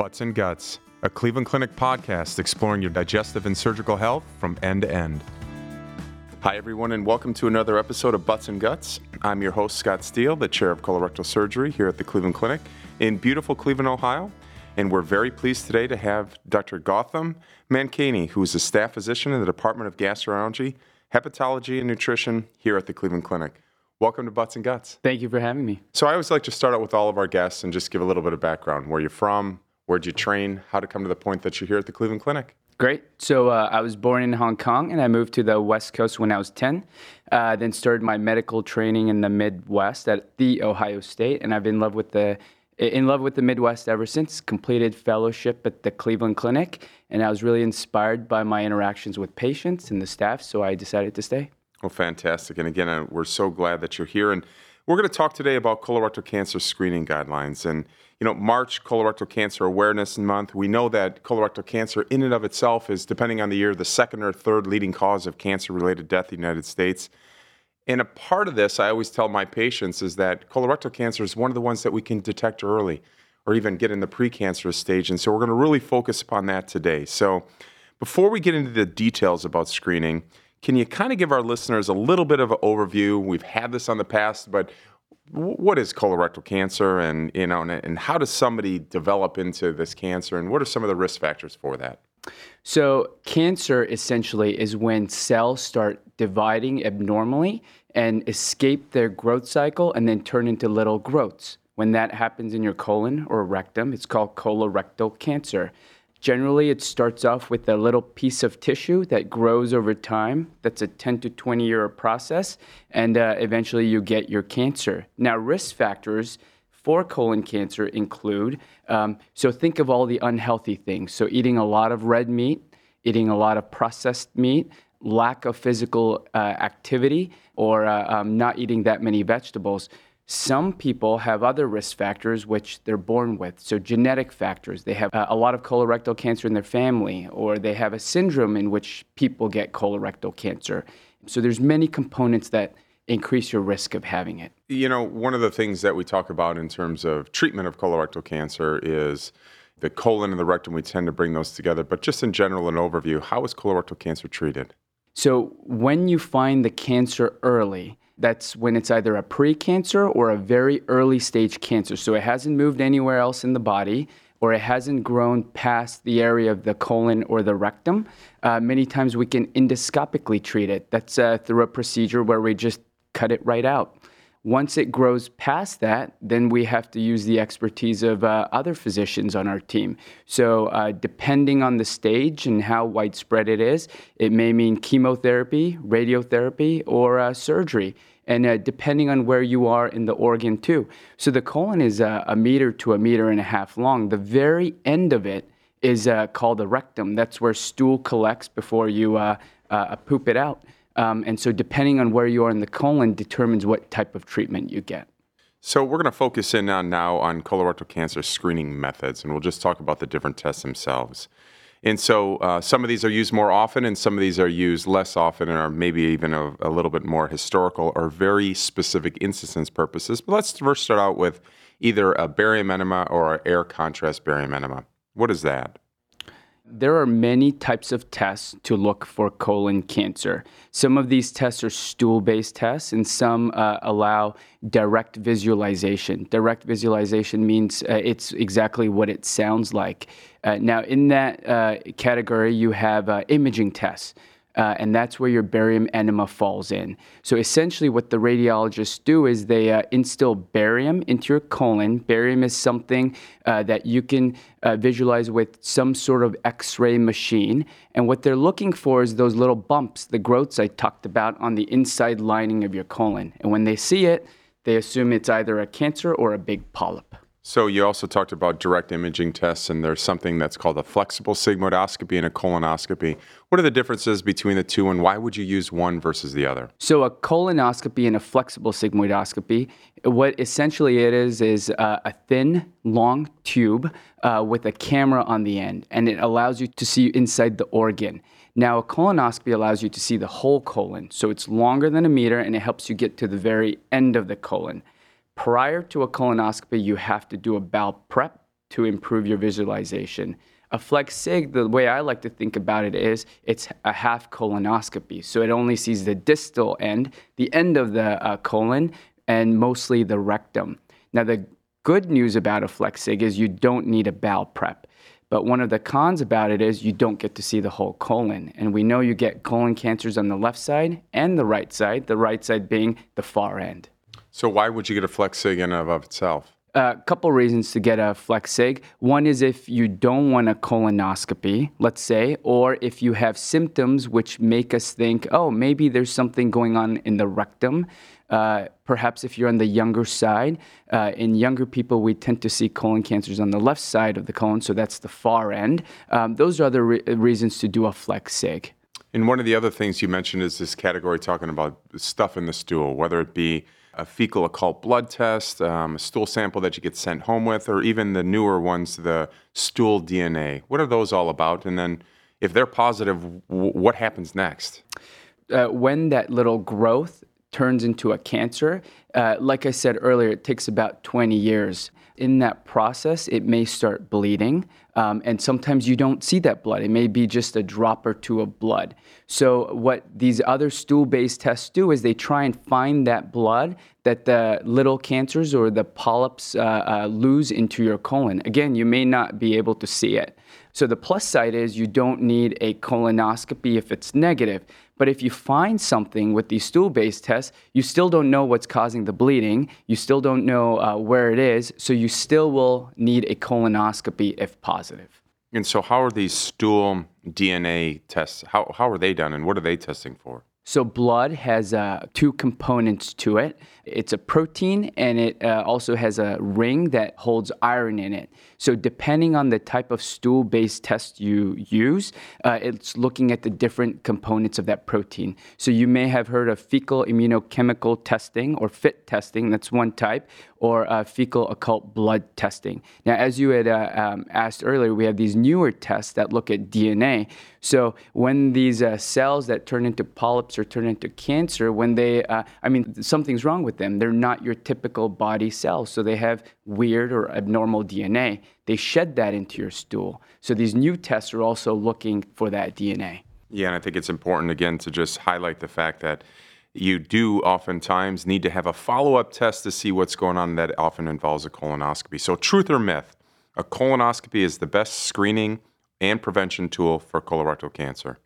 Butts and Guts, a Cleveland Clinic podcast exploring your digestive and surgical health from end to end. Hi, everyone, and welcome to another episode of Butts and Guts. I'm your host, Scott Steele, the chair of colorectal surgery here at the Cleveland Clinic in beautiful Cleveland, Ohio. And we're very pleased today to have Dr. Gautam Mankaney, who is a staff physician in the Department of Gastroenterology, Hepatology, and Nutrition here at the Cleveland Clinic. Welcome to Butts and Guts. Thank you for having me. So, I always like to start out with all of our guests and just give a little bit of background where you're from, where'd you train, how to come to the point that you're here at the Cleveland Clinic. Great. So uh, I was born in Hong Kong and I moved to the West Coast when I was 10. Uh, then started my medical training in the Midwest at the Ohio State, and I've been in love with the in love with the Midwest ever since. Completed fellowship at the Cleveland Clinic, and I was really inspired by my interactions with patients and the staff, so I decided to stay. Well, fantastic. And again, uh, we're so glad that you're here. And we're going to talk today about colorectal cancer screening guidelines. And, you know, March, Colorectal Cancer Awareness Month, we know that colorectal cancer in and of itself is, depending on the year, the second or third leading cause of cancer related death in the United States. And a part of this, I always tell my patients, is that colorectal cancer is one of the ones that we can detect early or even get in the precancerous stage. And so we're going to really focus upon that today. So before we get into the details about screening, can you kind of give our listeners a little bit of an overview? We've had this on the past, but what is colorectal cancer and you know and, how does somebody develop into this cancer and what are some of the risk factors for that? So cancer essentially is when cells start dividing abnormally and escape their growth cycle and then turn into little growths. When that happens in your colon or rectum it's called colorectal cancer Generally, it starts off with a little piece of tissue that grows over time. That's a 10 to 20 year process, and uh, eventually you get your cancer. Now, risk factors for colon cancer include um, so think of all the unhealthy things. So, eating a lot of red meat, eating a lot of processed meat, lack of physical uh, activity, or uh, um, not eating that many vegetables. Some people have other risk factors which they're born with. So, genetic factors. They have uh, a lot of colorectal cancer in their family, or they have a syndrome in which people get colorectal cancer. So, there's many components that increase your risk of having it. You know, one of the things that we talk about in terms of treatment of colorectal cancer is the colon and the rectum. We tend to bring those together. But just in general, an overview how is colorectal cancer treated? So, when you find the cancer early, that's when it's either a precancer or a very early stage cancer. So it hasn't moved anywhere else in the body or it hasn't grown past the area of the colon or the rectum. Uh, many times we can endoscopically treat it. That's uh, through a procedure where we just cut it right out. Once it grows past that, then we have to use the expertise of uh, other physicians on our team. So, uh, depending on the stage and how widespread it is, it may mean chemotherapy, radiotherapy, or uh, surgery and uh, depending on where you are in the organ too. So the colon is uh, a meter to a meter and a half long. The very end of it is uh, called the rectum. That's where stool collects before you uh, uh, poop it out. Um, and so depending on where you are in the colon determines what type of treatment you get. So we're going to focus in on now on colorectal cancer screening methods, and we'll just talk about the different tests themselves. And so uh, some of these are used more often, and some of these are used less often, and are maybe even a, a little bit more historical or very specific instance purposes. But let's first start out with either a barium enema or an air contrast barium enema. What is that? There are many types of tests to look for colon cancer. Some of these tests are stool based tests, and some uh, allow direct visualization. Direct visualization means uh, it's exactly what it sounds like. Uh, now, in that uh, category, you have uh, imaging tests. Uh, and that's where your barium enema falls in. So essentially, what the radiologists do is they uh, instill barium into your colon. Barium is something uh, that you can uh, visualize with some sort of x ray machine. And what they're looking for is those little bumps, the growths I talked about on the inside lining of your colon. And when they see it, they assume it's either a cancer or a big polyp. So you also talked about direct imaging tests, and there's something that's called a flexible sigmoidoscopy and a colonoscopy. What are the differences between the two, and why would you use one versus the other? So a colonoscopy and a flexible sigmoidoscopy, what essentially it is is uh, a thin, long tube uh, with a camera on the end, and it allows you to see inside the organ. Now, a colonoscopy allows you to see the whole colon, so it's longer than a meter, and it helps you get to the very end of the colon prior to a colonoscopy, you have to do a bowel prep to improve your visualization. A flex sig, the way I like to think about it is it's a half colonoscopy. So it only sees the distal end, the end of the uh, colon, and mostly the rectum. Now, the good news about a flex sig is you don't need a bowel prep. But one of the cons about it is you don't get to see the whole colon. And we know you get colon cancers on the left side and the right side, the right side being the far end. So, why would you get a flex sig in and of itself? A couple reasons to get a flex sig. One is if you don't want a colonoscopy, let's say, or if you have symptoms which make us think, oh, maybe there's something going on in the rectum. Uh, perhaps if you're on the younger side, uh, in younger people, we tend to see colon cancers on the left side of the colon, so that's the far end. Um, those are the re- reasons to do a flex sig. And one of the other things you mentioned is this category talking about stuff in the stool, whether it be a fecal occult blood test, um, a stool sample that you get sent home with, or even the newer ones, the stool DNA. What are those all about? And then if they're positive, w- what happens next? Uh, when that little growth turns into a cancer, uh, like I said earlier, it takes about 20 years. In that process, it may start bleeding, um, and sometimes you don't see that blood. It may be just a drop or two of blood. So, what these other stool based tests do is they try and find that blood that the little cancers or the polyps uh, uh, lose into your colon. Again, you may not be able to see it. So, the plus side is you don't need a colonoscopy if it's negative. But if you find something with these stool based tests, you still don't know what's causing the bleeding. You still don't know uh, where it is. So you still will need a colonoscopy if positive. And so, how are these stool DNA tests? How, how are they done and what are they testing for? So, blood has uh, two components to it it's a protein and it uh, also has a ring that holds iron in it. So, depending on the type of stool based test you use, uh, it's looking at the different components of that protein. So, you may have heard of fecal immunochemical testing or FIT testing, that's one type, or uh, fecal occult blood testing. Now, as you had uh, um, asked earlier, we have these newer tests that look at DNA. So, when these uh, cells that turn into polyps or turn into cancer, when they, uh, I mean, something's wrong with them. They're not your typical body cells. So they have weird or abnormal DNA. They shed that into your stool. So these new tests are also looking for that DNA. Yeah, and I think it's important again to just highlight the fact that you do oftentimes need to have a follow up test to see what's going on that often involves a colonoscopy. So, truth or myth, a colonoscopy is the best screening and prevention tool for colorectal cancer.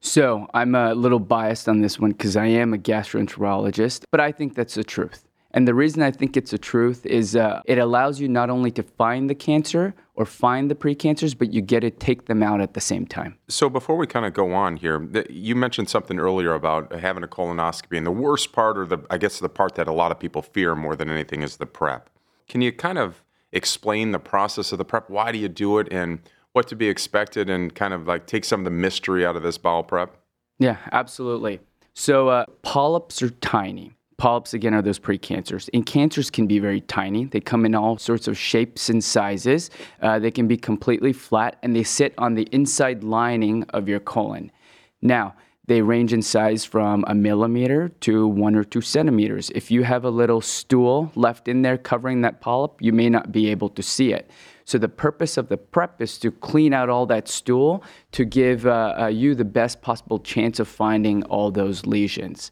So I'm a little biased on this one because I am a gastroenterologist, but I think that's the truth. And the reason I think it's the truth is uh, it allows you not only to find the cancer or find the precancers, but you get to take them out at the same time. So before we kind of go on here, you mentioned something earlier about having a colonoscopy, and the worst part, or the I guess the part that a lot of people fear more than anything, is the prep. Can you kind of explain the process of the prep? Why do you do it, and what to be expected and kind of like take some of the mystery out of this bowel prep? Yeah, absolutely. So uh, polyps are tiny. Polyps, again, are those precancers. And cancers can be very tiny. They come in all sorts of shapes and sizes. Uh, they can be completely flat, and they sit on the inside lining of your colon. Now, they range in size from a millimeter to one or two centimeters. If you have a little stool left in there covering that polyp, you may not be able to see it. So the purpose of the prep is to clean out all that stool to give uh, uh, you the best possible chance of finding all those lesions.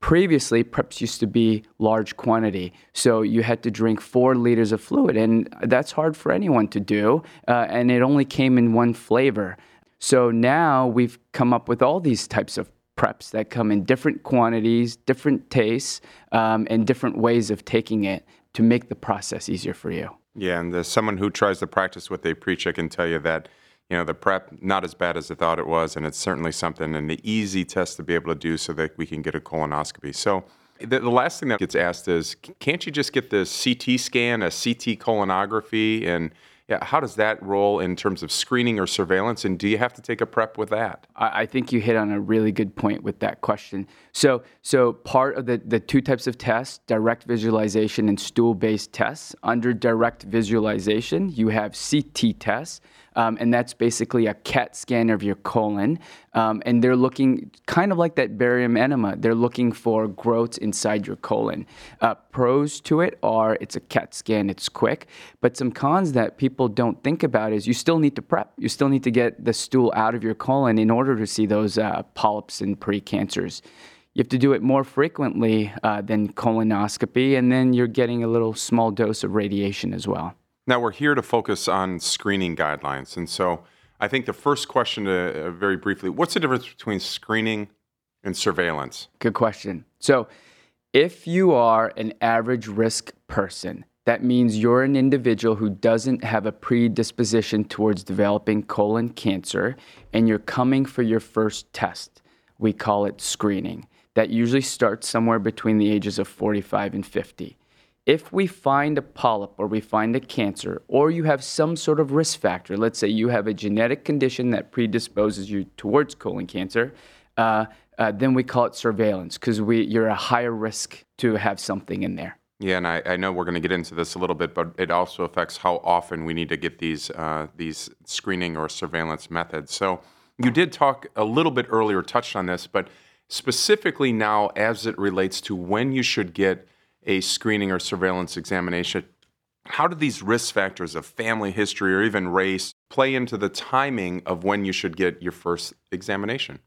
Previously, preps used to be large quantity, so you had to drink four liters of fluid, and that's hard for anyone to do, uh, and it only came in one flavor. So now we've come up with all these types of preps that come in different quantities, different tastes, um, and different ways of taking it to make the process easier for you. Yeah, and as someone who tries to practice what they preach, I can tell you that you know the prep not as bad as I thought it was, and it's certainly something and the easy test to be able to do so that we can get a colonoscopy. So. The, the last thing that gets asked is, can't you just get the CT scan, a CT colonography, and yeah, how does that roll in terms of screening or surveillance? And do you have to take a prep with that? I think you hit on a really good point with that question. So, so part of the, the two types of tests, direct visualization and stool based tests. Under direct visualization, you have CT tests. Um, and that's basically a CAT scan of your colon. Um, and they're looking kind of like that barium enema. They're looking for growths inside your colon. Uh, pros to it are it's a CAT scan, it's quick, but some cons that people don't think about is you still need to prep. You still need to get the stool out of your colon in order to see those uh, polyps and precancers. You have to do it more frequently uh, than colonoscopy, and then you're getting a little small dose of radiation as well. Now, we're here to focus on screening guidelines. And so I think the first question, to, uh, very briefly, what's the difference between screening and surveillance? Good question. So, if you are an average risk person, that means you're an individual who doesn't have a predisposition towards developing colon cancer and you're coming for your first test. We call it screening. That usually starts somewhere between the ages of 45 and 50. If we find a polyp or we find a cancer, or you have some sort of risk factor, let's say you have a genetic condition that predisposes you towards colon cancer, uh, uh, then we call it surveillance because you're a higher risk to have something in there. Yeah, and I, I know we're going to get into this a little bit, but it also affects how often we need to get these uh, these screening or surveillance methods. So you did talk a little bit earlier, touched on this, but specifically now as it relates to when you should get a screening or surveillance examination, how do these risk factors of family history or even race play into the timing of when you should get your first examination?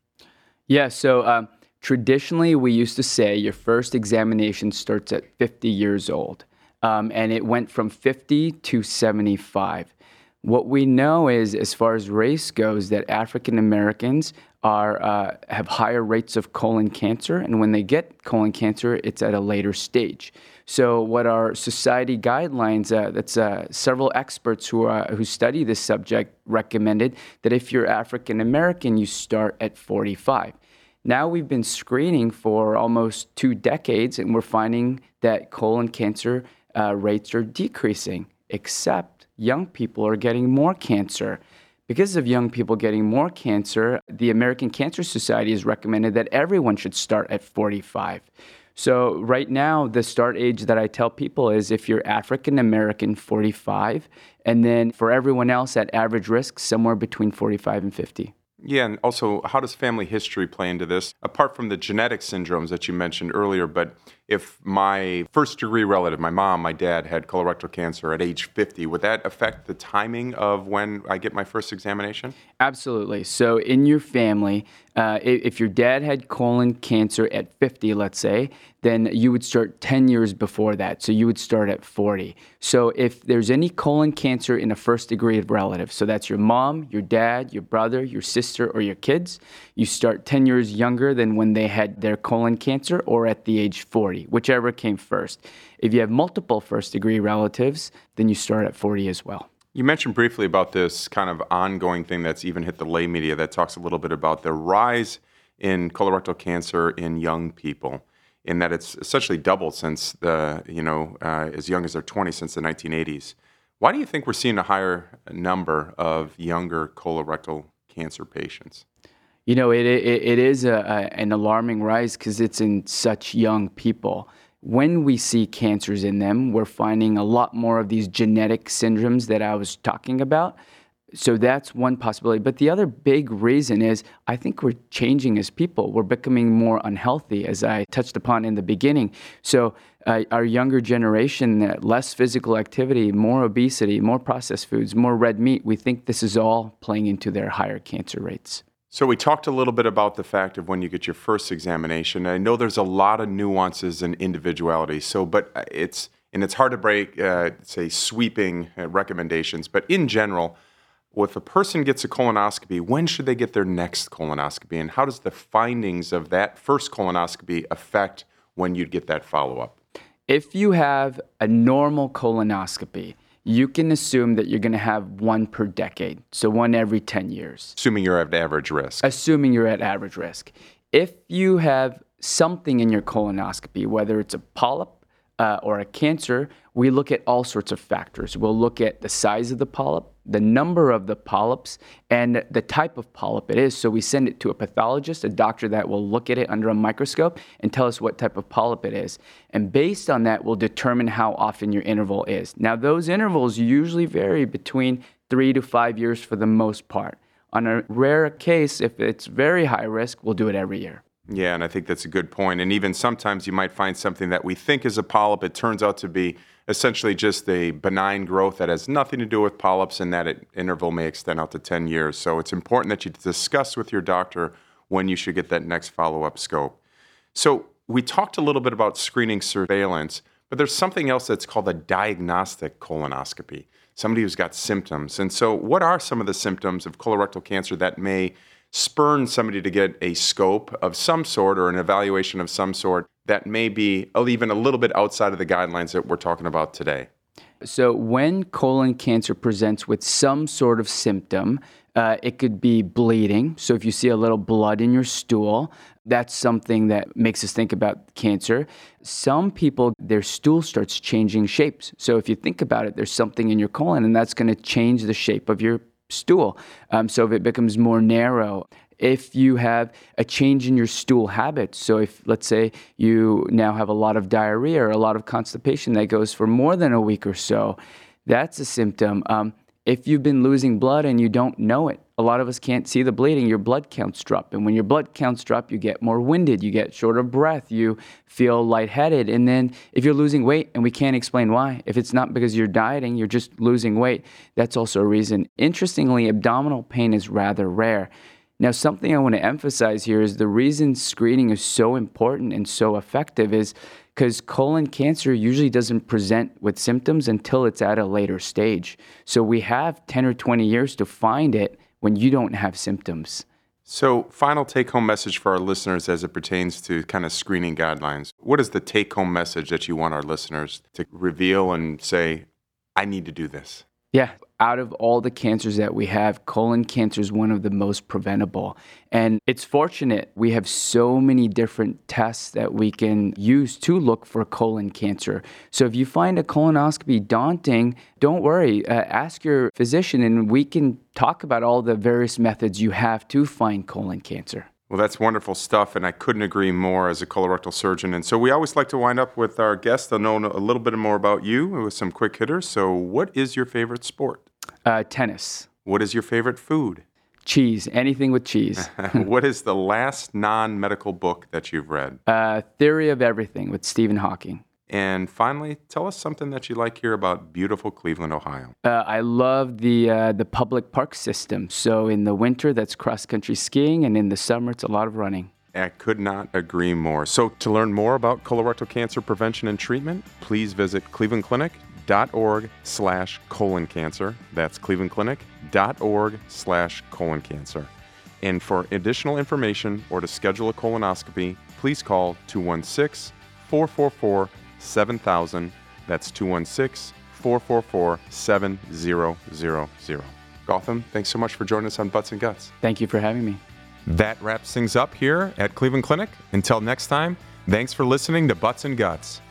Yeah, so um, traditionally we used to say your first examination starts at 50 years old, um, and it went from 50 to 75. What we know is, as far as race goes, that African Americans are uh, have higher rates of colon cancer, and when they get colon cancer, it's at a later stage. So, what our society guidelines, uh, that's uh, several experts who are, who study this subject recommended that if you're African American, you start at 45. Now we've been screening for almost two decades, and we're finding that colon cancer uh, rates are decreasing, except young people are getting more cancer. Because of young people getting more cancer, the American Cancer Society has recommended that everyone should start at 45. So, right now, the start age that I tell people is if you're African American, 45, and then for everyone else at average risk, somewhere between 45 and 50. Yeah, and also, how does family history play into this? Apart from the genetic syndromes that you mentioned earlier, but if my first degree relative, my mom, my dad, had colorectal cancer at age 50, would that affect the timing of when I get my first examination? Absolutely. So, in your family, uh, if your dad had colon cancer at 50, let's say, then you would start 10 years before that. So, you would start at 40. So, if there's any colon cancer in a first degree relative, so that's your mom, your dad, your brother, your sister, or your kids, you start 10 years younger than when they had their colon cancer or at the age 40, whichever came first. If you have multiple first degree relatives, then you start at 40 as well. You mentioned briefly about this kind of ongoing thing that's even hit the lay media that talks a little bit about the rise in colorectal cancer in young people, in that it's essentially doubled since the, you know, uh, as young as they're 20 since the 1980s. Why do you think we're seeing a higher number of younger colorectal cancer patients? You know, it, it, it is a, a, an alarming rise because it's in such young people when we see cancers in them, we're finding a lot more of these genetic syndromes that I was talking about. So that's one possibility. But the other big reason is I think we're changing as people. We're becoming more unhealthy, as I touched upon in the beginning. So uh, our younger generation, uh, less physical activity, more obesity, more processed foods, more red meat, we think this is all playing into their higher cancer rates. So we talked a little bit about the fact of when you get your first examination. I know there's a lot of nuances and individuality. So, but uh, it's and it's hard to break, uh, say, sweeping uh, recommendations. But in general, if a person gets a colonoscopy, when should they get their next colonoscopy, and how does the findings of that first colonoscopy affect when you'd get that follow up? If you have a normal colonoscopy, you can assume that you're going to have one per decade, so one every 10 years. Assuming you're at average risk. Assuming you're at average risk. If you have something in your colonoscopy, whether it's a polyp uh, or a cancer, we look at all sorts of factors. We'll look at the size of the polyp, the number of the polyps, and the type of polyp it is. So we send it to a pathologist, a doctor that will look at it under a microscope and tell us what type of polyp it is. And based on that, we'll determine how often your interval is. Now, those intervals usually vary between three to five years for the most part. On a rare case, if it's very high risk, we'll do it every year. Yeah, and I think that's a good point. And even sometimes you might find something that we think is a polyp, it turns out to be essentially just a benign growth that has nothing to do with polyps and that interval may extend out to 10 years. So it's important that you discuss with your doctor when you should get that next follow up scope. So we talked a little bit about screening surveillance, but there's something else that's called a diagnostic colonoscopy, somebody who's got symptoms. And so, what are some of the symptoms of colorectal cancer that may spurn somebody to get a scope of some sort or an evaluation of some sort that may be even a little bit outside of the guidelines that we're talking about today? So, when colon cancer presents with some sort of symptom, uh, it could be bleeding. So, if you see a little blood in your stool, that's something that makes us think about cancer. Some people, their stool starts changing shapes. So, if you think about it, there's something in your colon, and that's going to change the shape of your stool. Um, so if it becomes more narrow, if you have a change in your stool habits, so if let's say you now have a lot of diarrhea or a lot of constipation that goes for more than a week or so, that's a symptom. Um, if you've been losing blood and you don't know it, a lot of us can't see the bleeding, your blood counts drop. And when your blood counts drop, you get more winded, you get short of breath, you feel lightheaded. And then if you're losing weight and we can't explain why, if it's not because you're dieting, you're just losing weight, that's also a reason. Interestingly, abdominal pain is rather rare. Now, something I want to emphasize here is the reason screening is so important and so effective is because colon cancer usually doesn't present with symptoms until it's at a later stage. So we have 10 or 20 years to find it when you don't have symptoms. So, final take home message for our listeners as it pertains to kind of screening guidelines. What is the take home message that you want our listeners to reveal and say, I need to do this? Yeah, out of all the cancers that we have, colon cancer is one of the most preventable. And it's fortunate we have so many different tests that we can use to look for colon cancer. So if you find a colonoscopy daunting, don't worry. Uh, ask your physician, and we can talk about all the various methods you have to find colon cancer. Well, that's wonderful stuff, and I couldn't agree more as a colorectal surgeon. And so we always like to wind up with our guests. They'll know a little bit more about you with some quick hitters. So, what is your favorite sport? Uh, tennis. What is your favorite food? Cheese. Anything with cheese. what is the last non medical book that you've read? Uh, Theory of Everything with Stephen Hawking. And finally, tell us something that you like here about beautiful Cleveland, Ohio. Uh, I love the uh, the public park system. So in the winter, that's cross country skiing, and in the summer, it's a lot of running. I could not agree more. So to learn more about colorectal cancer prevention and treatment, please visit clevelandclinic.org slash colon cancer. That's clevelandclinic.org slash colon cancer. And for additional information or to schedule a colonoscopy, please call 216 444 7000. That's 216 444 7000. Gautam, thanks so much for joining us on Butts and Guts. Thank you for having me. That wraps things up here at Cleveland Clinic. Until next time, thanks for listening to Butts and Guts.